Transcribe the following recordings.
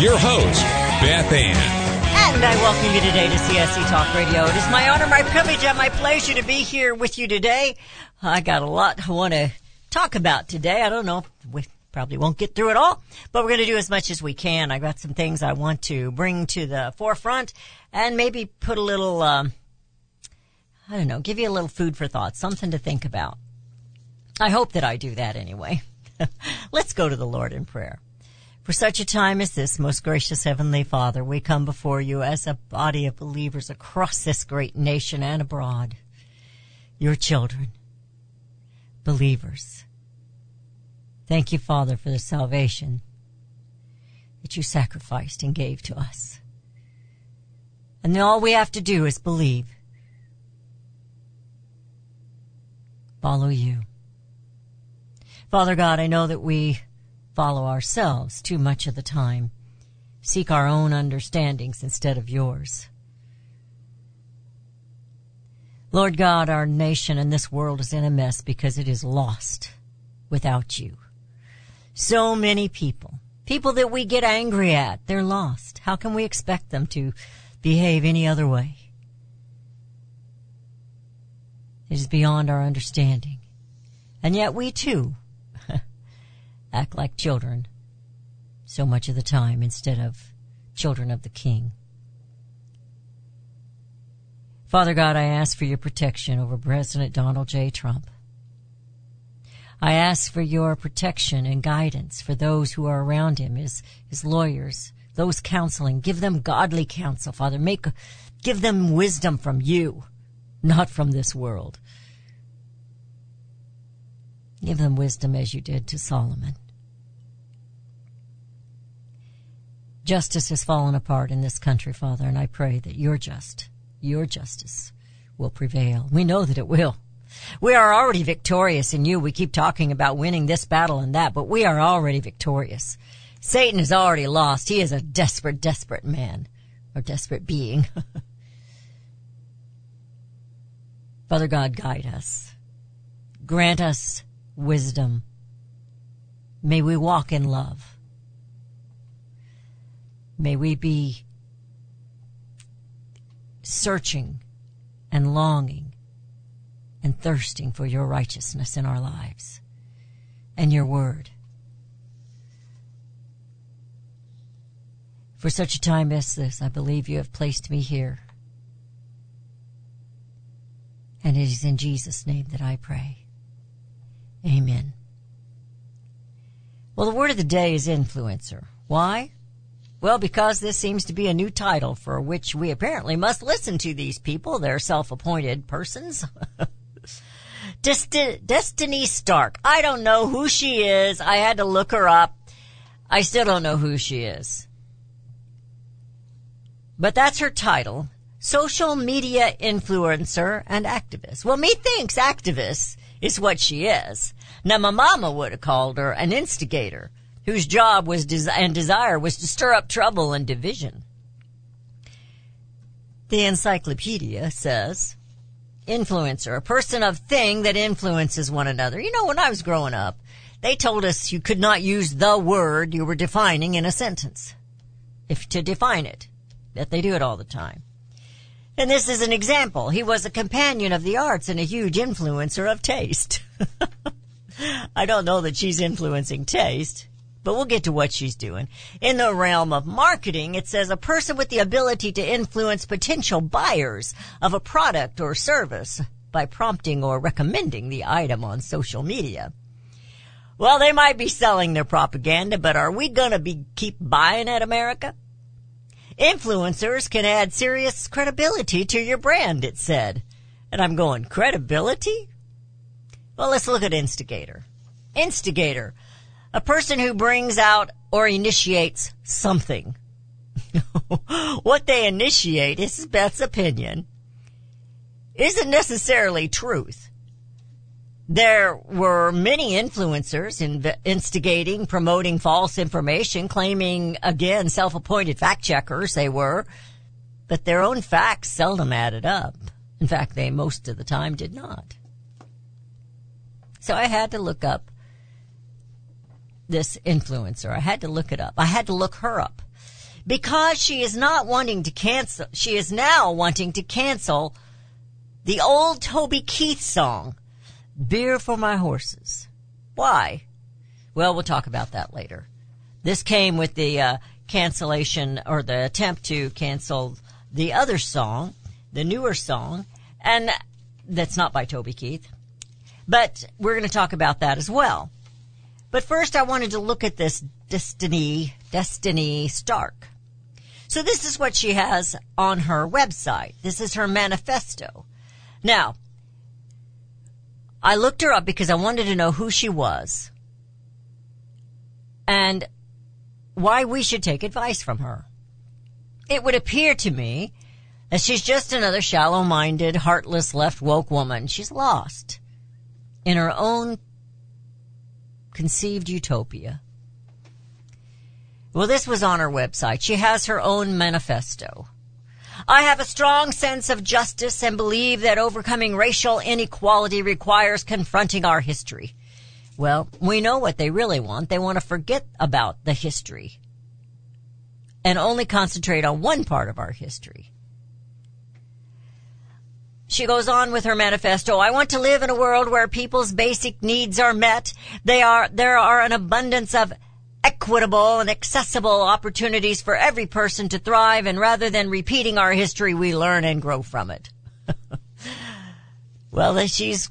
your host, Beth Ann. And I welcome you today to CSC Talk Radio. It is my honor, my privilege, and my pleasure to be here with you today. I got a lot I want to talk about today. I don't know. We probably won't get through it all, but we're going to do as much as we can. I got some things I want to bring to the forefront and maybe put a little, um, I don't know, give you a little food for thought, something to think about. I hope that I do that anyway. Let's go to the Lord in prayer. For such a time as this, most gracious Heavenly Father, we come before you as a body of believers across this great nation and abroad. Your children, believers. Thank you, Father, for the salvation that you sacrificed and gave to us. And all we have to do is believe. Follow you. Father God, I know that we follow ourselves too much of the time, seek our own understandings instead of yours. Lord God, our nation and this world is in a mess because it is lost without you. So many people, people that we get angry at, they're lost. How can we expect them to behave any other way? It is beyond our understanding. And yet we too act like children so much of the time instead of children of the King. Father God, I ask for your protection over President Donald J. Trump. I ask for your protection and guidance for those who are around him, his, his lawyers, those counseling. Give them godly counsel, Father. Make, give them wisdom from you, not from this world. Give them wisdom as you did to Solomon. Justice has fallen apart in this country, Father, and I pray that your just, your justice will prevail. We know that it will. We are already victorious in you. We keep talking about winning this battle and that, but we are already victorious. Satan is already lost. He is a desperate, desperate man or desperate being. Father God, guide us. Grant us wisdom. May we walk in love. May we be searching and longing and thirsting for your righteousness in our lives and your word. For such a time as this, I believe you have placed me here. And it is in Jesus' name that I pray. Amen. Well, the word of the day is influencer. Why? Well, because this seems to be a new title for which we apparently must listen to these people. They're self-appointed persons. Desti- Destiny Stark. I don't know who she is. I had to look her up. I still don't know who she is. But that's her title. Social media influencer and activist. Well, methinks activist is what she is. Now, my mama would have called her an instigator whose job was des- and desire was to stir up trouble and division. The encyclopedia says, influencer, a person of thing that influences one another. You know, when I was growing up, they told us you could not use the word you were defining in a sentence. If to define it. That they do it all the time. And this is an example. He was a companion of the arts and a huge influencer of taste. I don't know that she's influencing taste, but we'll get to what she's doing. In the realm of marketing, it says a person with the ability to influence potential buyers of a product or service by prompting or recommending the item on social media. Well, they might be selling their propaganda, but are we gonna be keep buying at America? Influencers can add serious credibility to your brand, it said. And I'm going, credibility? Well, let's look at Instigator. Instigator, A person who brings out or initiates something. what they initiate, this is Beth's opinion, isn't necessarily truth. There were many influencers inv- instigating, promoting false information, claiming, again, self-appointed fact checkers they were, but their own facts seldom added up. In fact, they most of the time did not. So I had to look up this influencer. I had to look it up. I had to look her up because she is not wanting to cancel. She is now wanting to cancel the old Toby Keith song, Beer for My Horses. Why? Well, we'll talk about that later. This came with the uh, cancellation or the attempt to cancel the other song, the newer song, and that's not by Toby Keith. But we're going to talk about that as well. But first I wanted to look at this Destiny, Destiny Stark. So this is what she has on her website. This is her manifesto. Now, I looked her up because I wanted to know who she was and why we should take advice from her. It would appear to me that she's just another shallow-minded, heartless, left woke woman. She's lost in her own conceived utopia. Well, this was on her website. She has her own manifesto. I have a strong sense of justice and believe that overcoming racial inequality requires confronting our history. Well, we know what they really want. They want to forget about the history and only concentrate on one part of our history. She goes on with her manifesto. I want to live in a world where people's basic needs are met. They are, there are an abundance of equitable and accessible opportunities for every person to thrive and rather than repeating our history, we learn and grow from it. well, she's,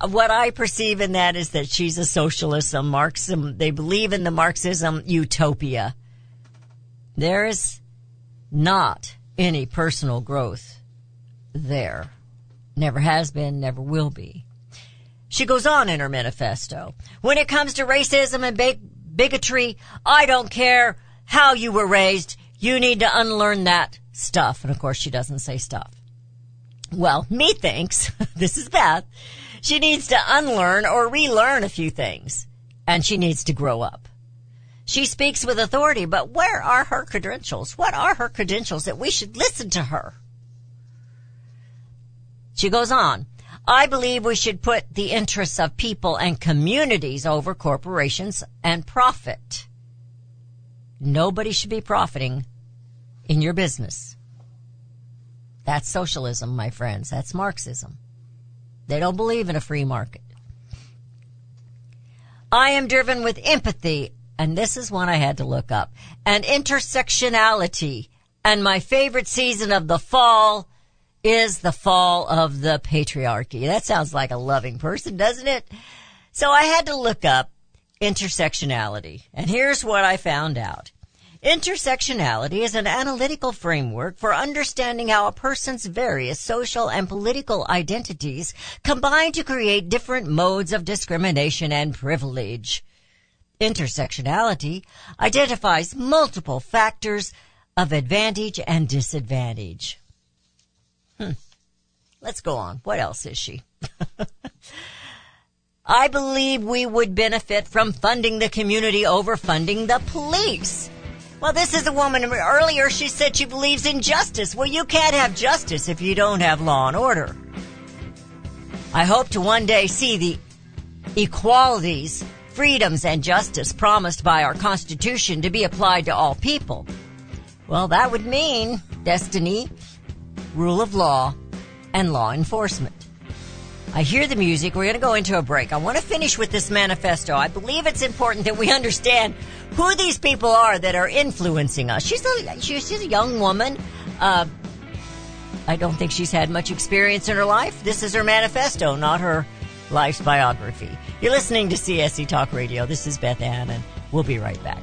what I perceive in that is that she's a socialist, a Marxism. They believe in the Marxism utopia. There is not any personal growth there. Never has been, never will be. She goes on in her manifesto. When it comes to racism and ba- bigotry, I don't care how you were raised. You need to unlearn that stuff. And of course, she doesn't say stuff. Well, me thinks, this is Beth, she needs to unlearn or relearn a few things. And she needs to grow up. She speaks with authority, but where are her credentials? What are her credentials that we should listen to her? She goes on. I believe we should put the interests of people and communities over corporations and profit. Nobody should be profiting in your business. That's socialism, my friends. That's Marxism. They don't believe in a free market. I am driven with empathy, and this is one I had to look up, and intersectionality. And my favorite season of the fall is the fall of the patriarchy. That sounds like a loving person, doesn't it? So I had to look up intersectionality. And here's what I found out. Intersectionality is an analytical framework for understanding how a person's various social and political identities combine to create different modes of discrimination and privilege. Intersectionality identifies multiple factors of advantage and disadvantage. Hmm. Let's go on. What else is she? I believe we would benefit from funding the community over funding the police. Well, this is a woman earlier she said she believes in justice. Well, you can't have justice if you don't have law and order. I hope to one day see the equalities, freedoms, and justice promised by our Constitution to be applied to all people. Well, that would mean destiny, rule of law, and law enforcement. I hear the music. We're going to go into a break. I want to finish with this manifesto. I believe it's important that we understand who these people are that are influencing us. She's a, she's a young woman. Uh, I don't think she's had much experience in her life. This is her manifesto, not her life's biography. You're listening to CSC Talk Radio. This is Beth Ann, and we'll be right back.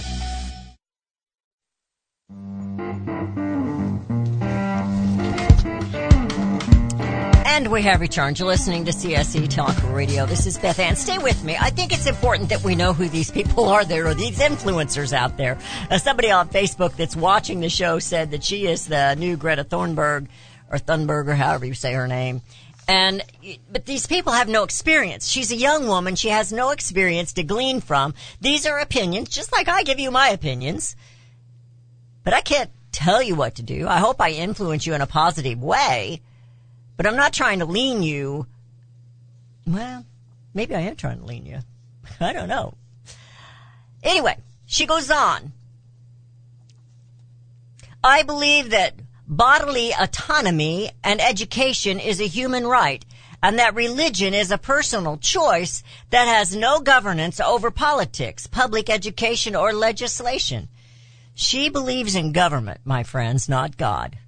And we have returned. You're listening to CSC Talk Radio. This is Beth Ann. Stay with me. I think it's important that we know who these people are. There are these influencers out there. Uh, somebody on Facebook that's watching the show said that she is the new Greta Thunberg or Thunberg or however you say her name. And, but these people have no experience. She's a young woman. She has no experience to glean from. These are opinions, just like I give you my opinions. But I can't tell you what to do. I hope I influence you in a positive way. But I'm not trying to lean you. Well, maybe I am trying to lean you. I don't know. Anyway, she goes on. I believe that bodily autonomy and education is a human right and that religion is a personal choice that has no governance over politics, public education, or legislation. She believes in government, my friends, not God.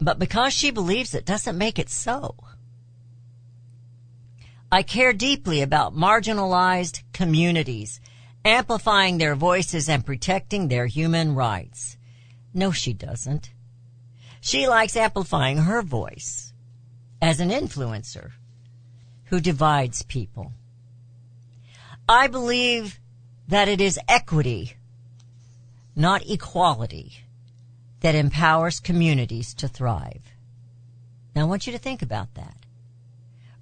But because she believes it doesn't make it so. I care deeply about marginalized communities, amplifying their voices and protecting their human rights. No, she doesn't. She likes amplifying her voice as an influencer who divides people. I believe that it is equity, not equality, that empowers communities to thrive. Now I want you to think about that.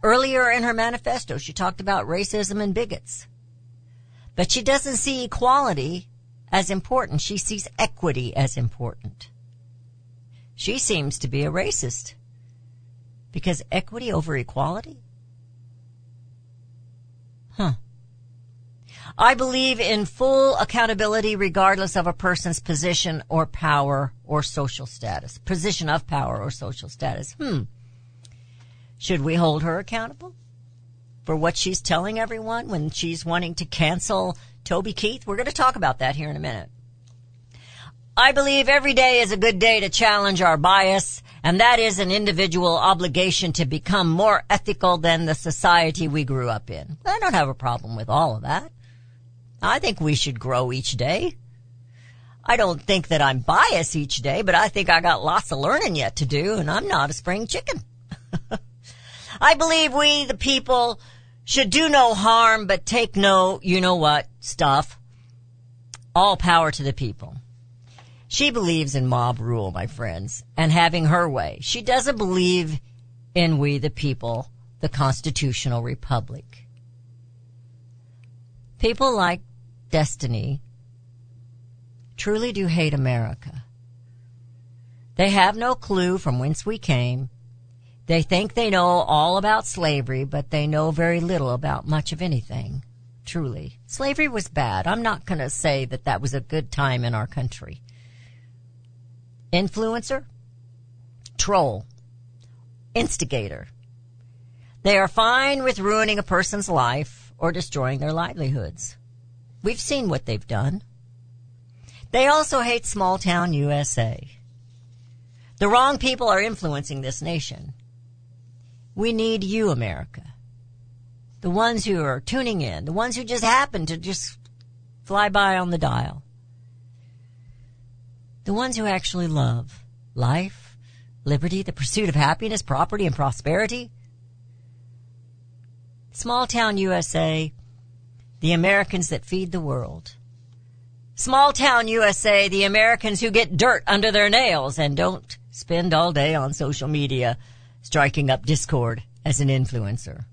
Earlier in her manifesto, she talked about racism and bigots. But she doesn't see equality as important. She sees equity as important. She seems to be a racist. Because equity over equality? Huh. I believe in full accountability regardless of a person's position or power or social status. Position of power or social status. Hmm. Should we hold her accountable for what she's telling everyone when she's wanting to cancel Toby Keith? We're going to talk about that here in a minute. I believe every day is a good day to challenge our bias, and that is an individual obligation to become more ethical than the society we grew up in. I don't have a problem with all of that. I think we should grow each day. I don't think that I'm biased each day, but I think I got lots of learning yet to do, and I'm not a spring chicken. I believe we, the people, should do no harm, but take no, you know what, stuff. All power to the people. She believes in mob rule, my friends, and having her way. She doesn't believe in we, the people, the constitutional republic. People like Destiny truly do hate America. They have no clue from whence we came. They think they know all about slavery, but they know very little about much of anything. Truly. Slavery was bad. I'm not going to say that that was a good time in our country. Influencer? Troll? Instigator? They are fine with ruining a person's life or destroying their livelihoods. We've seen what they've done. They also hate small town USA. The wrong people are influencing this nation. We need you, America. The ones who are tuning in, the ones who just happen to just fly by on the dial. The ones who actually love life, liberty, the pursuit of happiness, property, and prosperity. Small town USA, the Americans that feed the world. Small town USA, the Americans who get dirt under their nails and don't spend all day on social media striking up discord as an influencer.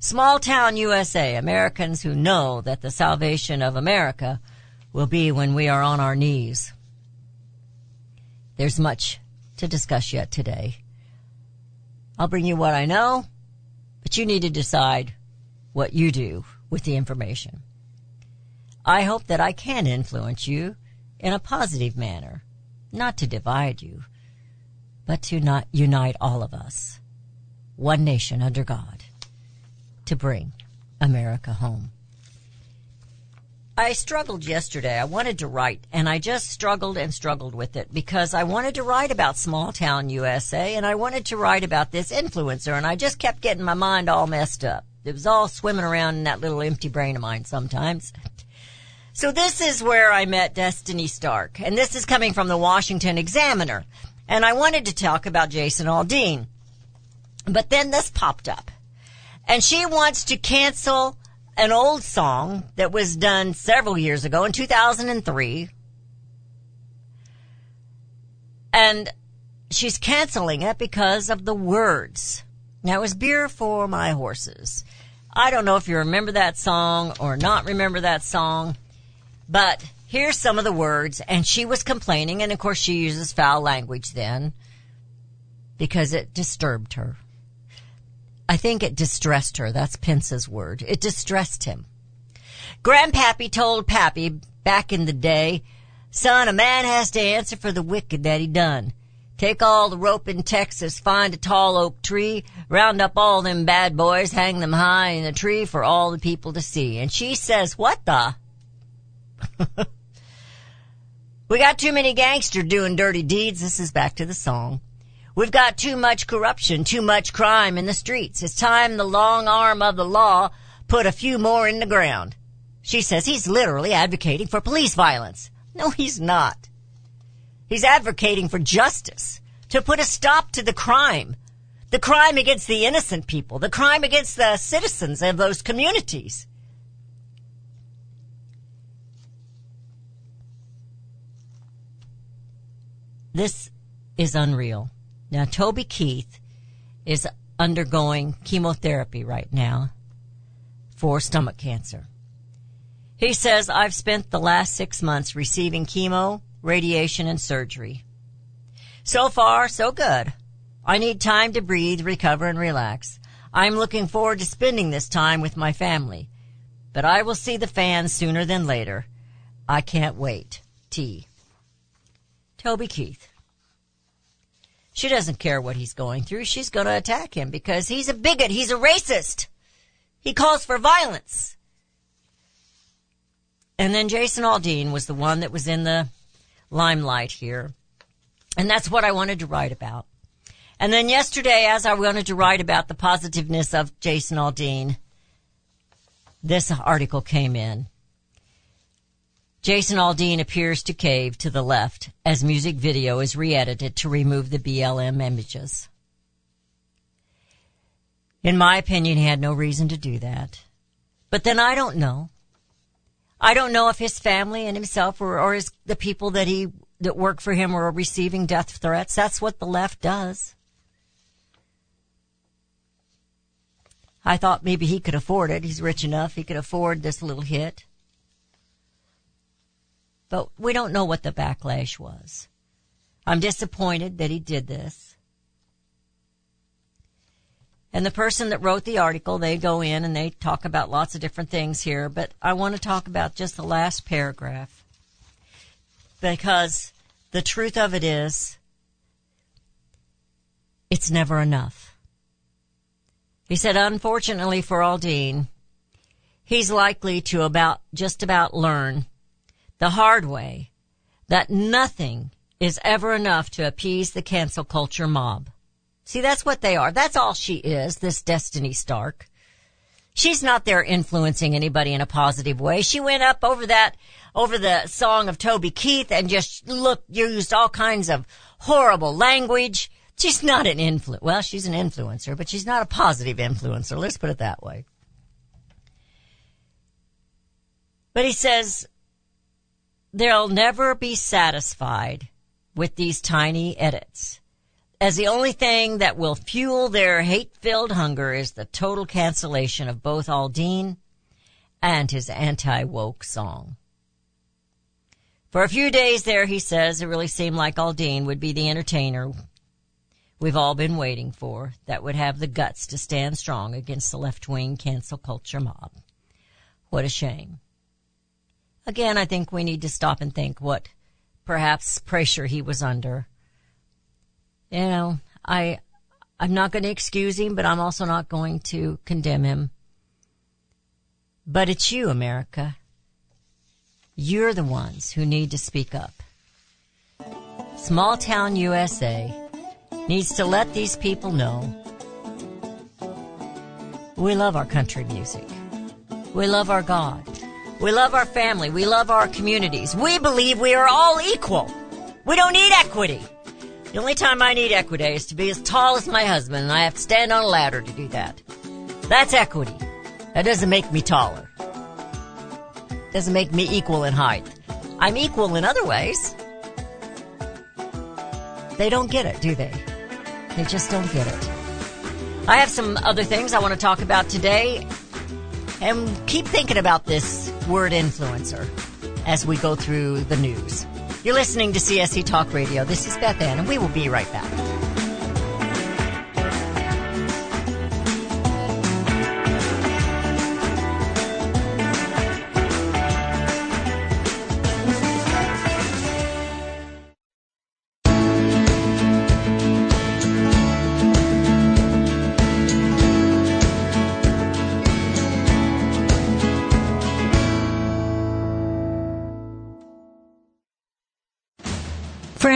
Small town USA, Americans who know that the salvation of America will be when we are on our knees. There's much to discuss yet today. I'll bring you what I know, but you need to decide what you do with the information. I hope that I can influence you in a positive manner, not to divide you, but to not unite all of us, one nation under God, to bring America home. I struggled yesterday. I wanted to write, and I just struggled and struggled with it because I wanted to write about small town USA and I wanted to write about this influencer, and I just kept getting my mind all messed up. It was all swimming around in that little empty brain of mine sometimes. So this is where I met Destiny Stark, and this is coming from the Washington Examiner. And I wanted to talk about Jason Aldean. But then this popped up. And she wants to cancel an old song that was done several years ago in 2003. And she's canceling it because of the words. Now it was beer for my horses. I don't know if you remember that song or not remember that song, but here's some of the words. And she was complaining, and of course she uses foul language then because it disturbed her. I think it distressed her. That's Pence's word. It distressed him. Grandpappy told Pappy back in the day, son, a man has to answer for the wicked that he done. Take all the rope in Texas, find a tall oak tree, round up all them bad boys, hang them high in a tree for all the people to see. And she says, what the? we got too many gangsters doing dirty deeds. This is back to the song. We've got too much corruption, too much crime in the streets. It's time the long arm of the law put a few more in the ground. She says he's literally advocating for police violence. No, he's not. He's advocating for justice, to put a stop to the crime. The crime against the innocent people, the crime against the citizens of those communities. This is unreal. Now, Toby Keith is undergoing chemotherapy right now for stomach cancer. He says, I've spent the last six months receiving chemo, radiation, and surgery. So far, so good. I need time to breathe, recover, and relax. I'm looking forward to spending this time with my family. but I will see the fans sooner than later. I can't wait. T. Toby Keith. She doesn't care what he's going through. She's going to attack him because he's a bigot. He's a racist. He calls for violence. And then Jason Aldean was the one that was in the limelight here. And that's what I wanted to write about. And then yesterday, as I wanted to write about the positiveness of Jason Aldean, this article came in. Jason Aldean appears to cave to the left as music video is re-edited to remove the BLM images. In my opinion, he had no reason to do that. But then I don't know. I don't know if his family and himself or, his, the people that he, that work for him were receiving death threats. That's what the left does. I thought maybe he could afford it. He's rich enough. He could afford this little hit. But we don't know what the backlash was. I'm disappointed that he did this. And the person that wrote the article, they go in and they talk about lots of different things here, but I want to talk about just the last paragraph. Because the truth of it is, it's never enough. He said, unfortunately for Aldean, he's likely to about, just about learn the hard way that nothing is ever enough to appease the cancel culture mob. See, that's what they are. That's all she is, this Destiny Stark. She's not there influencing anybody in a positive way. She went up over that, over the song of Toby Keith and just looked, used all kinds of horrible language. She's not an influ, well, she's an influencer, but she's not a positive influencer. Let's put it that way. But he says, they'll never be satisfied with these tiny edits as the only thing that will fuel their hate-filled hunger is the total cancellation of both Aldean and his anti-woke song. For a few days there, he says, it really seemed like Aldean would be the entertainer we've all been waiting for that would have the guts to stand strong against the left-wing cancel culture mob. What a shame. Again, I think we need to stop and think what perhaps pressure he was under you know, I, I'm not going to excuse him, but I'm also not going to condemn him. But it's you, America. You're the ones who need to speak up. Small town USA needs to let these people know we love our country music. We love our God. We love our family. We love our communities. We believe we are all equal. We don't need equity. The only time I need equity is to be as tall as my husband and I have to stand on a ladder to do that. That's equity. That doesn't make me taller. Doesn't make me equal in height. I'm equal in other ways. They don't get it, do they? They just don't get it. I have some other things I want to talk about today. And keep thinking about this word influencer as we go through the news. You're listening to CSC Talk Radio. This is Beth Ann, and we will be right back.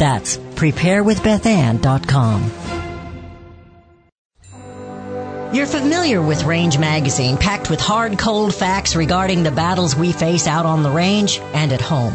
That's preparewithbethann.com. You're familiar with Range Magazine, packed with hard, cold facts regarding the battles we face out on the range and at home.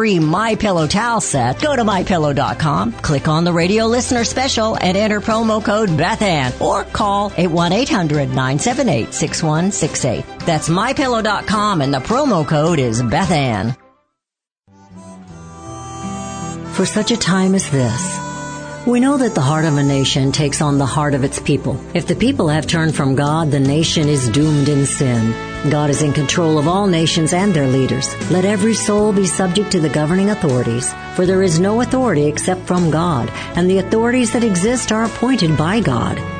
My Pillow towel set, go to mypillow.com, click on the radio listener special and enter promo code BethAnn or call 818-978-6168. That's mypillow.com and the promo code is BethAnn. For such a time as this, we know that the heart of a nation takes on the heart of its people. If the people have turned from God, the nation is doomed in sin. God is in control of all nations and their leaders. Let every soul be subject to the governing authorities, for there is no authority except from God, and the authorities that exist are appointed by God.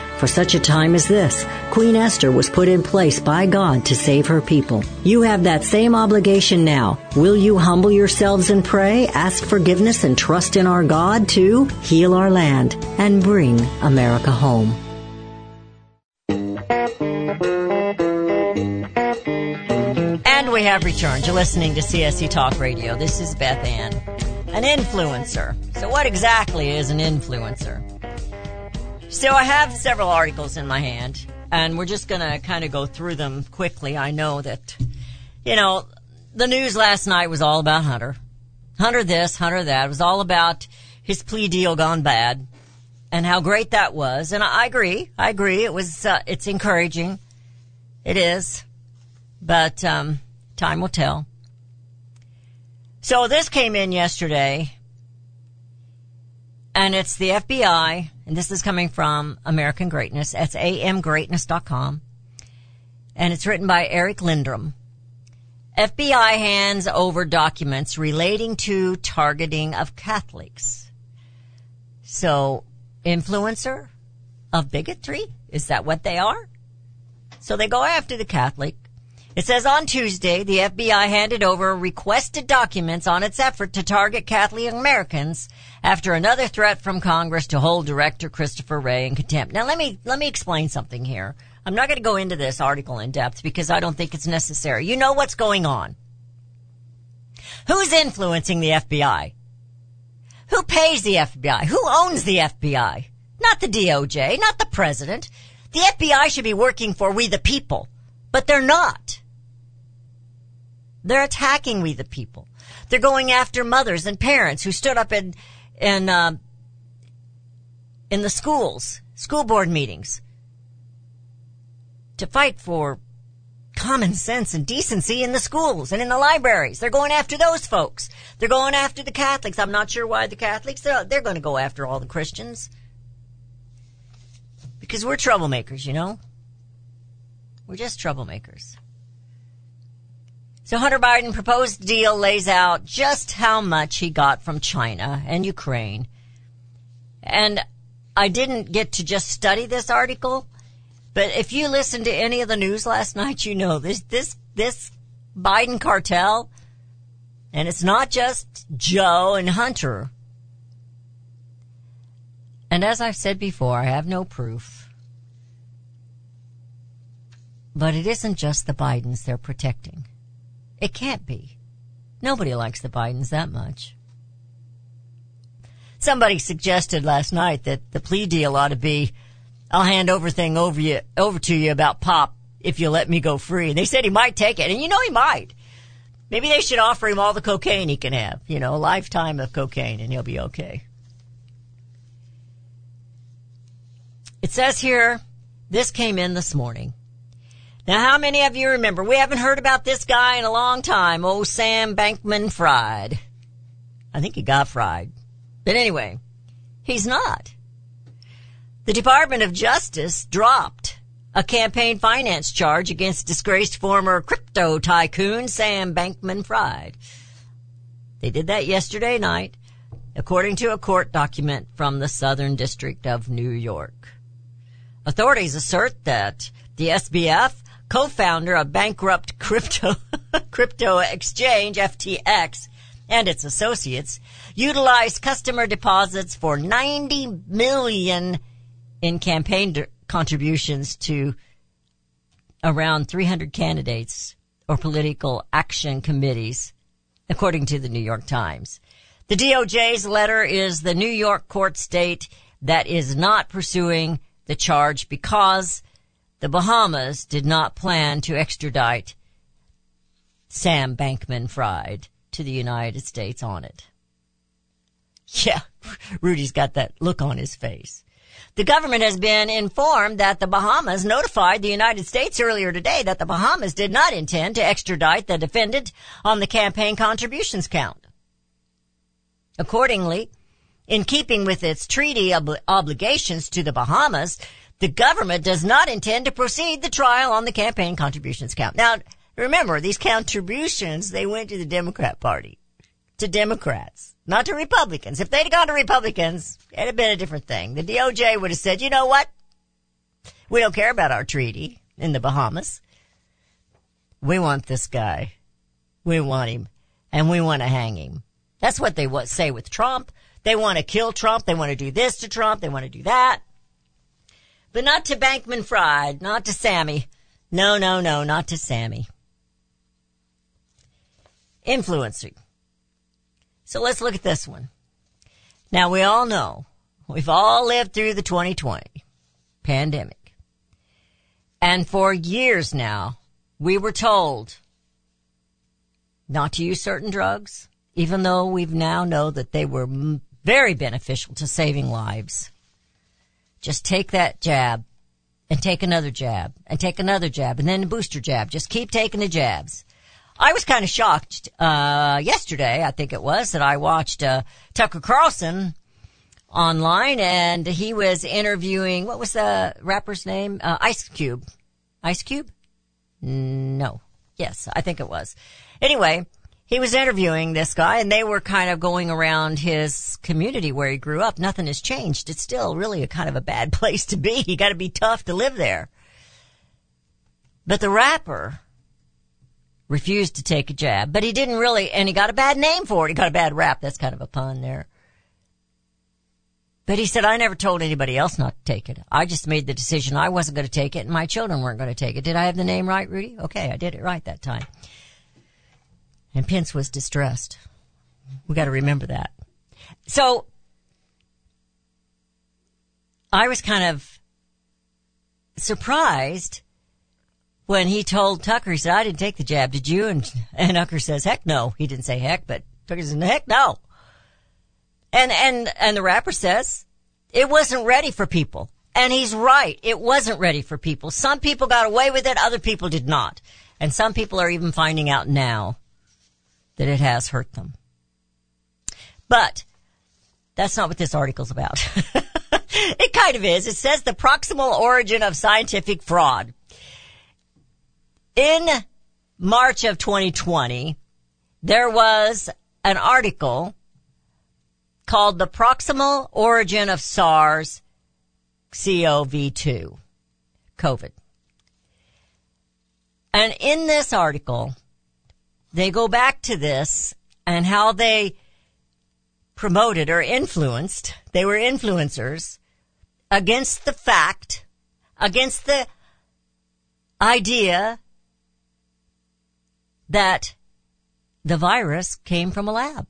For such a time as this, Queen Esther was put in place by God to save her people. You have that same obligation now. Will you humble yourselves and pray, ask forgiveness, and trust in our God to heal our land and bring America home? And we have returned. You're listening to CSC Talk Radio. This is Beth Ann, an influencer. So, what exactly is an influencer? So I have several articles in my hand, and we're just going to kind of go through them quickly. I know that, you know, the news last night was all about Hunter. Hunter this, Hunter that. It was all about his plea deal gone bad and how great that was. And I agree. I agree. It was, uh, it's encouraging. It is. But, um, time will tell. So this came in yesterday and it's the FBI, and this is coming from American Greatness. That's amgreatness.com. And it's written by Eric Lendrum. FBI hands over documents relating to targeting of Catholics. So, influencer of bigotry? Is that what they are? So they go after the Catholic. It says on Tuesday, the FBI handed over requested documents on its effort to target Catholic Americans after another threat from Congress to hold director Christopher Wray in contempt. Now let me, let me explain something here. I'm not going to go into this article in depth because I don't think it's necessary. You know what's going on. Who's influencing the FBI? Who pays the FBI? Who owns the FBI? Not the DOJ, not the president. The FBI should be working for we the people, but they're not. They're attacking we the people. They're going after mothers and parents who stood up in, in, uh, in the schools, school board meetings to fight for common sense and decency in the schools and in the libraries. They're going after those folks. They're going after the Catholics. I'm not sure why the Catholics, they're, they're going to go after all the Christians. Because we're troublemakers, you know? We're just troublemakers. So Hunter Biden proposed deal lays out just how much he got from China and Ukraine. And I didn't get to just study this article, but if you listened to any of the news last night, you know this, this, this Biden cartel, and it's not just Joe and Hunter. And as I've said before, I have no proof. But it isn't just the Bidens they're protecting. It can't be. Nobody likes the Bidens that much. Somebody suggested last night that the plea deal ought to be, I'll hand everything over you, over to you about Pop if you let me go free. And they said he might take it, and you know he might. Maybe they should offer him all the cocaine he can have, you know, a lifetime of cocaine, and he'll be okay. It says here, this came in this morning. Now, how many of you remember? We haven't heard about this guy in a long time. Oh, Sam Bankman Fried. I think he got fried. But anyway, he's not. The Department of Justice dropped a campaign finance charge against disgraced former crypto tycoon Sam Bankman Fried. They did that yesterday night, according to a court document from the Southern District of New York. Authorities assert that the SBF, co-founder of bankrupt crypto, crypto exchange FTX and its associates, utilized customer deposits for 90 million in campaign d- contributions to around 300 candidates or political action committees, according to the New York Times. The DOJ's letter is the New York court state that is not pursuing the charge because the Bahamas did not plan to extradite Sam Bankman Fried to the United States on it. Yeah, Rudy's got that look on his face. The government has been informed that the Bahamas notified the United States earlier today that the Bahamas did not intend to extradite the defendant on the campaign contributions count. Accordingly, in keeping with its treaty ob- obligations to the Bahamas, the government does not intend to proceed the trial on the campaign contributions count. Now, remember, these contributions, they went to the Democrat Party, to Democrats, not to Republicans. If they'd gone to Republicans, it'd have been a different thing. The DOJ would have said, you know what? We don't care about our treaty in the Bahamas. We want this guy. We want him. And we want to hang him. That's what they say with Trump. They want to kill Trump. They want to do this to Trump. They want to do that. But not to Bankman Fried, not to Sammy. No, no, no, not to Sammy. Influencing. So let's look at this one. Now we all know, we've all lived through the 2020 pandemic. And for years now, we were told not to use certain drugs, even though we've now know that they were very beneficial to saving lives. Just take that jab and take another jab and take another jab and then a booster jab. Just keep taking the jabs. I was kind of shocked, uh, yesterday, I think it was, that I watched, uh, Tucker Carlson online and he was interviewing, what was the rapper's name? Uh, Ice Cube. Ice Cube? No. Yes, I think it was. Anyway, he was interviewing this guy and they were kind of going around his community where he grew up. Nothing has changed. It's still really a kind of a bad place to be. You gotta be tough to live there. But the rapper refused to take a jab, but he didn't really, and he got a bad name for it. He got a bad rap. That's kind of a pun there. But he said, I never told anybody else not to take it. I just made the decision I wasn't going to take it and my children weren't going to take it. Did I have the name right, Rudy? Okay, I did it right that time. And Pence was distressed. We got to remember that. So I was kind of surprised when he told Tucker, he said, I didn't take the jab. Did you? And, and Tucker says, heck no. He didn't say heck, but Tucker says, heck no. And, and, and the rapper says it wasn't ready for people. And he's right. It wasn't ready for people. Some people got away with it. Other people did not. And some people are even finding out now that it has hurt them. But that's not what this article's about. it kind of is. It says the proximal origin of scientific fraud. In March of 2020, there was an article called The Proximal Origin of SARS CoV-2, COVID. And in this article, they go back to this and how they promoted or influenced, they were influencers against the fact, against the idea that the virus came from a lab.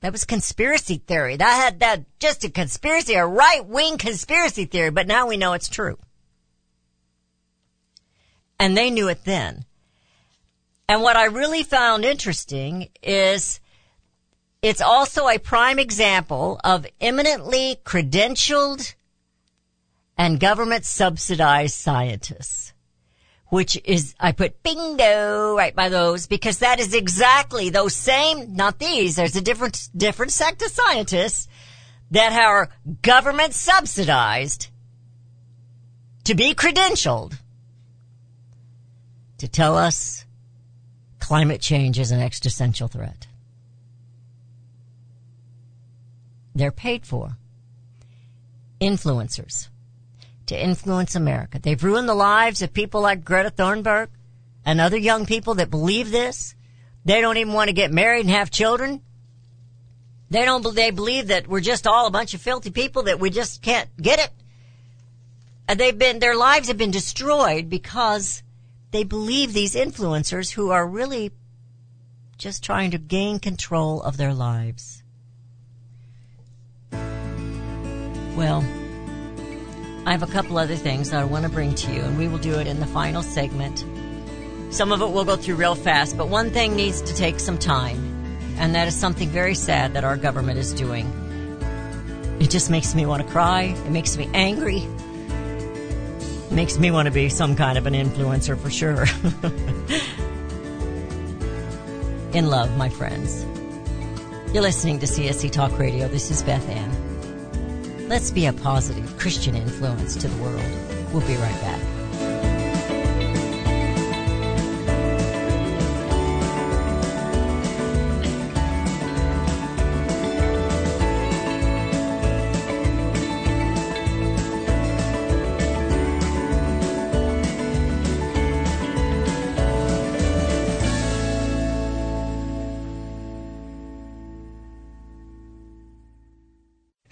That was conspiracy theory. That had that just a conspiracy, a right wing conspiracy theory, but now we know it's true. And they knew it then. And what I really found interesting is it's also a prime example of eminently credentialed and government subsidized scientists. Which is, I put bingo right by those because that is exactly those same, not these, there's a different, different sect of scientists that are government subsidized to be credentialed to tell us climate change is an existential threat. They're paid for. Influencers to influence America. They've ruined the lives of people like Greta Thunberg and other young people that believe this. They don't even want to get married and have children. They don't, they believe that we're just all a bunch of filthy people that we just can't get it. And they've been, their lives have been destroyed because they believe these influencers who are really just trying to gain control of their lives. Well, I have a couple other things that I want to bring to you, and we will do it in the final segment. Some of it we'll go through real fast, but one thing needs to take some time, and that is something very sad that our government is doing. It just makes me want to cry. It makes me angry. Makes me want to be some kind of an influencer for sure. in love, my friends. You're listening to CSC Talk Radio. This is Beth Ann. Let's be a positive Christian influence to the world. We'll be right back.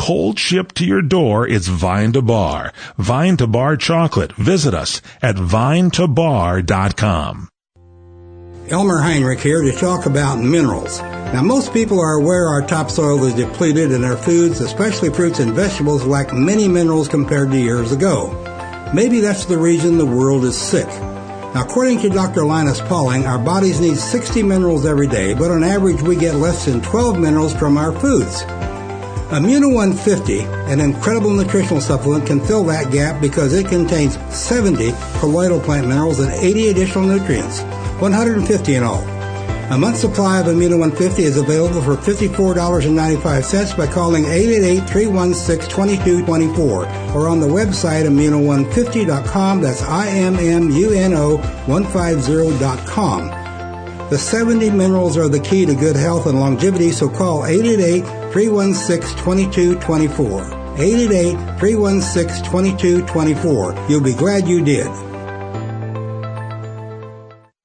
Cold shipped to your door, it's Vine to Bar. Vine to Bar chocolate. Visit us at vinetobar.com. Elmer Heinrich here to talk about minerals. Now, most people are aware our topsoil is depleted and our foods, especially fruits and vegetables, lack many minerals compared to years ago. Maybe that's the reason the world is sick. Now, according to Dr. Linus Pauling, our bodies need 60 minerals every day, but on average we get less than 12 minerals from our foods. Immuno 150, an incredible nutritional supplement, can fill that gap because it contains 70 colloidal plant minerals and 80 additional nutrients, 150 in all. A month supply of Immuno 150 is available for $54.95 by calling 888-316-2224 or on the website immuno150.com. That's I-M-M-U-N-O 150.com. The 70 minerals are the key to good health and longevity, so call 888-316-2224. 888-316-2224. You'll be glad you did.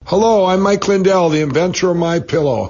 Hello, I'm Mike Lindell, the inventor of My Pillow.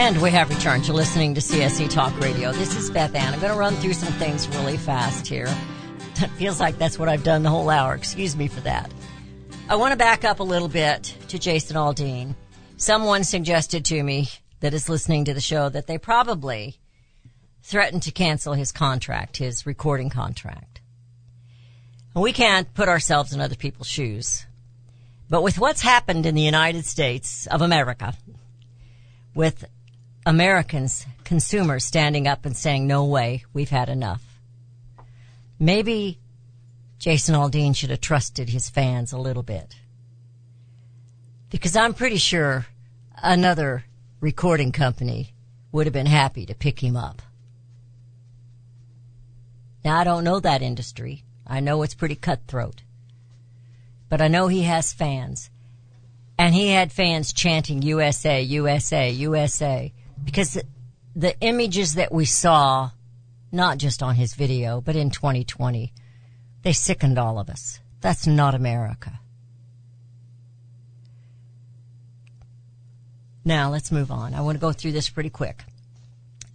And we have returned to listening to CSC Talk Radio. This is Beth Ann. I'm going to run through some things really fast here. It feels like that's what I've done the whole hour. Excuse me for that. I want to back up a little bit to Jason Aldean. Someone suggested to me that is listening to the show that they probably threatened to cancel his contract, his recording contract. We can't put ourselves in other people's shoes. But with what's happened in the United States of America, with Americans, consumers standing up and saying, no way, we've had enough. Maybe Jason Aldean should have trusted his fans a little bit. Because I'm pretty sure another recording company would have been happy to pick him up. Now I don't know that industry. I know it's pretty cutthroat. But I know he has fans. And he had fans chanting USA, USA, USA because the, images that we saw, not just on his video, but in 2020, they sickened all of us. That's not America. Now let's move on. I want to go through this pretty quick.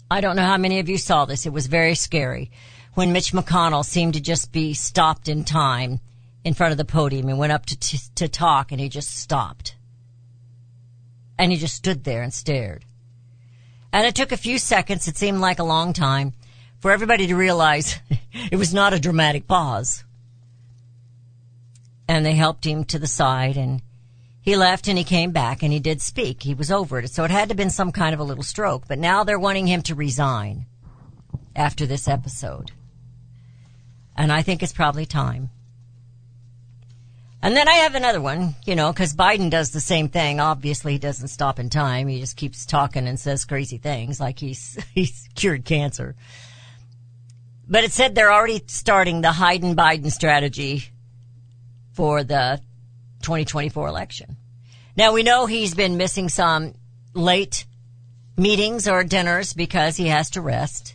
I don't know how many of you saw this. It was very scary when Mitch McConnell seemed to just be stopped in time in front of the podium and went up to, to, to talk and he just stopped. And he just stood there and stared. And it took a few seconds, it seemed like a long time, for everybody to realize it was not a dramatic pause. And they helped him to the side and he left and he came back and he did speak. He was over it. So it had to have been some kind of a little stroke. But now they're wanting him to resign after this episode. And I think it's probably time. And then I have another one, you know, because Biden does the same thing. Obviously, he doesn't stop in time. He just keeps talking and says crazy things like he's he's cured cancer. But it said they're already starting the Hayden Biden strategy for the 2024 election. Now we know he's been missing some late meetings or dinners because he has to rest.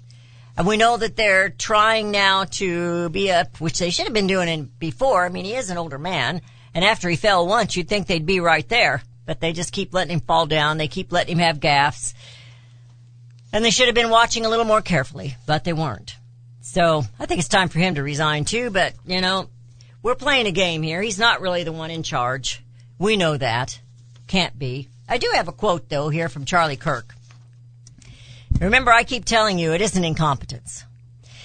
We know that they're trying now to be up, which they should have been doing in before. I mean, he is an older man. And after he fell once, you'd think they'd be right there. but they just keep letting him fall down. They keep letting him have gaffes. And they should have been watching a little more carefully, but they weren't. So I think it's time for him to resign too, but you know, we're playing a game here. He's not really the one in charge. We know that. Can't be. I do have a quote though here from Charlie Kirk. Remember, I keep telling you it isn't incompetence.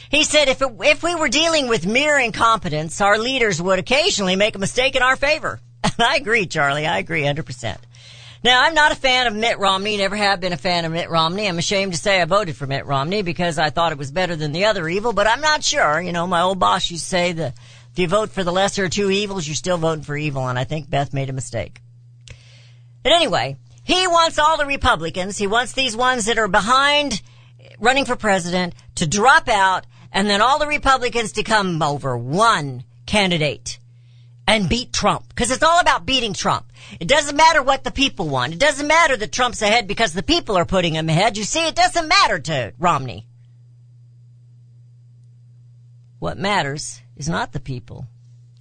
He said if, it, if we were dealing with mere incompetence, our leaders would occasionally make a mistake in our favor. And I agree, Charlie. I agree 100%. Now, I'm not a fan of Mitt Romney, never have been a fan of Mitt Romney. I'm ashamed to say I voted for Mitt Romney because I thought it was better than the other evil, but I'm not sure. You know, my old boss used to say that if you vote for the lesser of two evils, you're still voting for evil, and I think Beth made a mistake. But anyway, he wants all the Republicans, he wants these ones that are behind running for president to drop out and then all the Republicans to come over one candidate and beat Trump. Cause it's all about beating Trump. It doesn't matter what the people want. It doesn't matter that Trump's ahead because the people are putting him ahead. You see, it doesn't matter to Romney. What matters is not the people.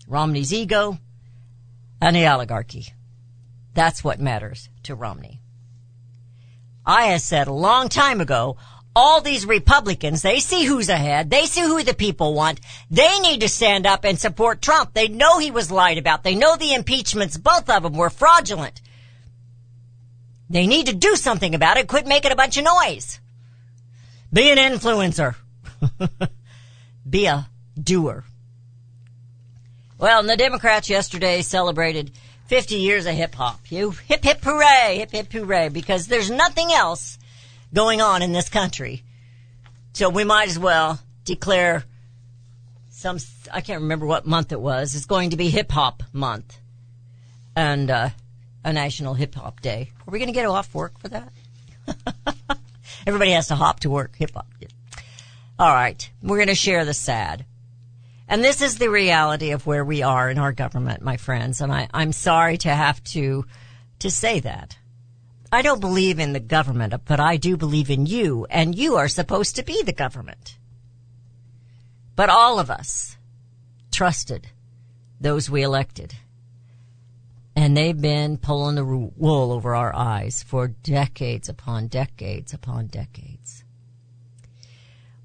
Romney's ego and the oligarchy. That's what matters to Romney. I have said a long time ago, all these Republicans, they see who's ahead. They see who the people want. They need to stand up and support Trump. They know he was lied about. They know the impeachments, both of them were fraudulent. They need to do something about it. Quit making a bunch of noise. Be an influencer. Be a doer. Well, and the Democrats yesterday celebrated 50 years of hip hop. You hip hip hooray, hip hip hooray, because there's nothing else going on in this country. So we might as well declare some, I can't remember what month it was. It's going to be hip hop month and, uh, a national hip hop day. Are we going to get off work for that? Everybody has to hop to work, hip hop. All right. We're going to share the sad. And this is the reality of where we are in our government, my friends. And I, I'm sorry to have to, to say that. I don't believe in the government, but I do believe in you, and you are supposed to be the government. But all of us trusted those we elected. And they've been pulling the wool over our eyes for decades upon decades upon decades.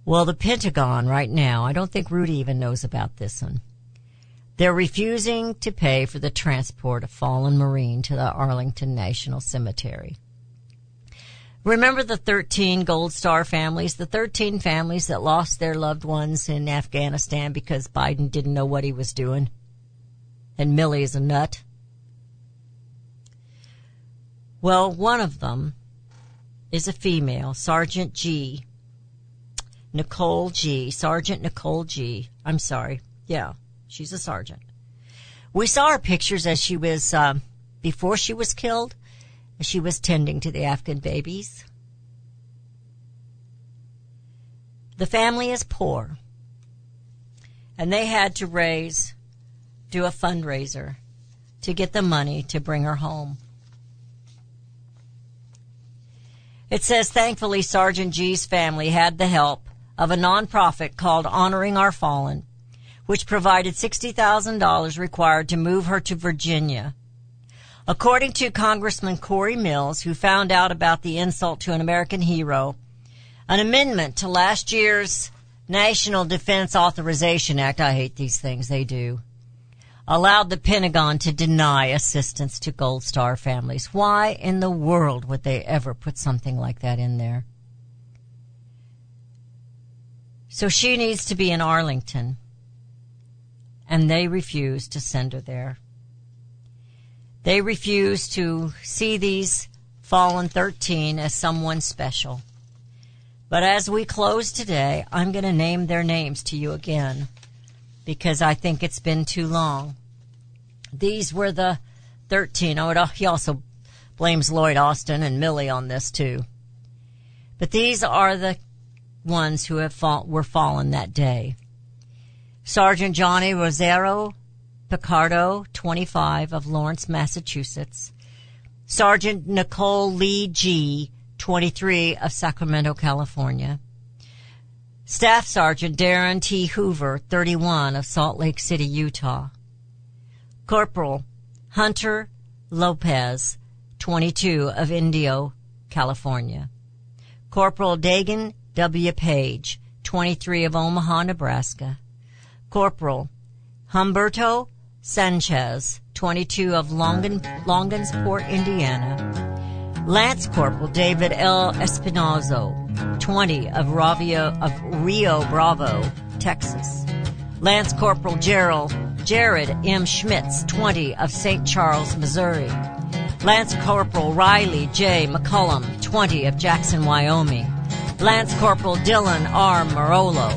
Well, the Pentagon right now, I don't think Rudy even knows about this one. They're refusing to pay for the transport of fallen Marine to the Arlington National Cemetery. Remember the 13 Gold Star families, the 13 families that lost their loved ones in Afghanistan because Biden didn't know what he was doing? And Milley is a nut. Well, one of them is a female, Sergeant Gee. Nicole Gee. Sergeant Nicole Gee. I'm sorry. Yeah, she's a sergeant. We saw her pictures as she was, um, before she was killed, as she was tending to the Afghan babies. The family is poor. And they had to raise, do a fundraiser to get the money to bring her home. It says, thankfully, Sergeant Gee's family had the help of a nonprofit called Honoring Our Fallen, which provided $60,000 required to move her to Virginia. According to Congressman Corey Mills, who found out about the insult to an American hero, an amendment to last year's National Defense Authorization Act, I hate these things, they do, allowed the Pentagon to deny assistance to Gold Star families. Why in the world would they ever put something like that in there? So she needs to be in Arlington. And they refuse to send her there. They refuse to see these fallen 13 as someone special. But as we close today, I'm going to name their names to you again because I think it's been too long. These were the 13. Oh, he also blames Lloyd Austin and Milley on this too. But these are the ones who have fall, were fallen that day. Sergeant Johnny Rosario Pichardo, 25 of Lawrence, Massachusetts. Sergeant Nicole Lee Gee, 23 of Sacramento, California. Staff Sergeant Darin T. Hoover, 31 of Salt Lake City, Utah. Corporal Hunter Lopez, 22 of Indio, California. Corporal Daegan W. Page, 23 of Omaha, Nebraska. Corporal Humberto Sanchez, 22 of Longan, Longansport, Indiana. Lance Corporal David L. Espinoza, 20 of Ravio, of Rio Bravo, Texas. Lance Corporal Gerald, Jared M. Schmitz, 20 of St. Charles, Missouri. Lance Corporal Riley J. McCollum, 20 of Jackson, Wyoming. Lance Corporal Dylan R. Merola,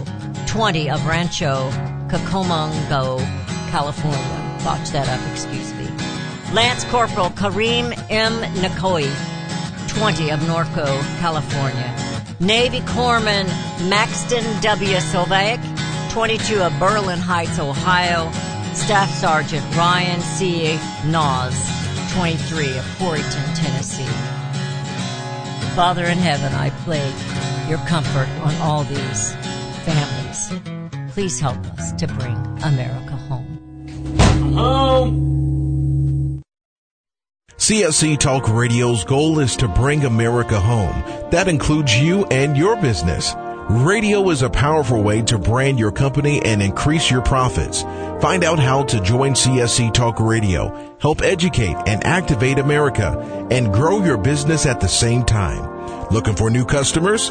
20 of Rancho Cacomongo, California. Botch that up, excuse me. Lance Corporal Kareem M. Nikoui, 20 of Norco, California. Navy Corpsman Maxton W. Soviak, 22 of Berlin Heights, Ohio. Staff Sergeant Ryan C. Knauss, 23 of Corryton, Tennessee. Father in heaven, I pray your comfort on all these families. Please help us to bring America home. CSC Talk Radio's goal is to bring America home. That includes you and your business. Radio is a powerful way to brand your company and increase your profits. Find out how to join CSC Talk Radio, help educate and activate America, and grow your business at the same time. Looking for new customers?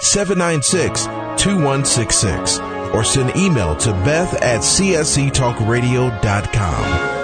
796 2166. Or send email to beth at csctalkradio.com.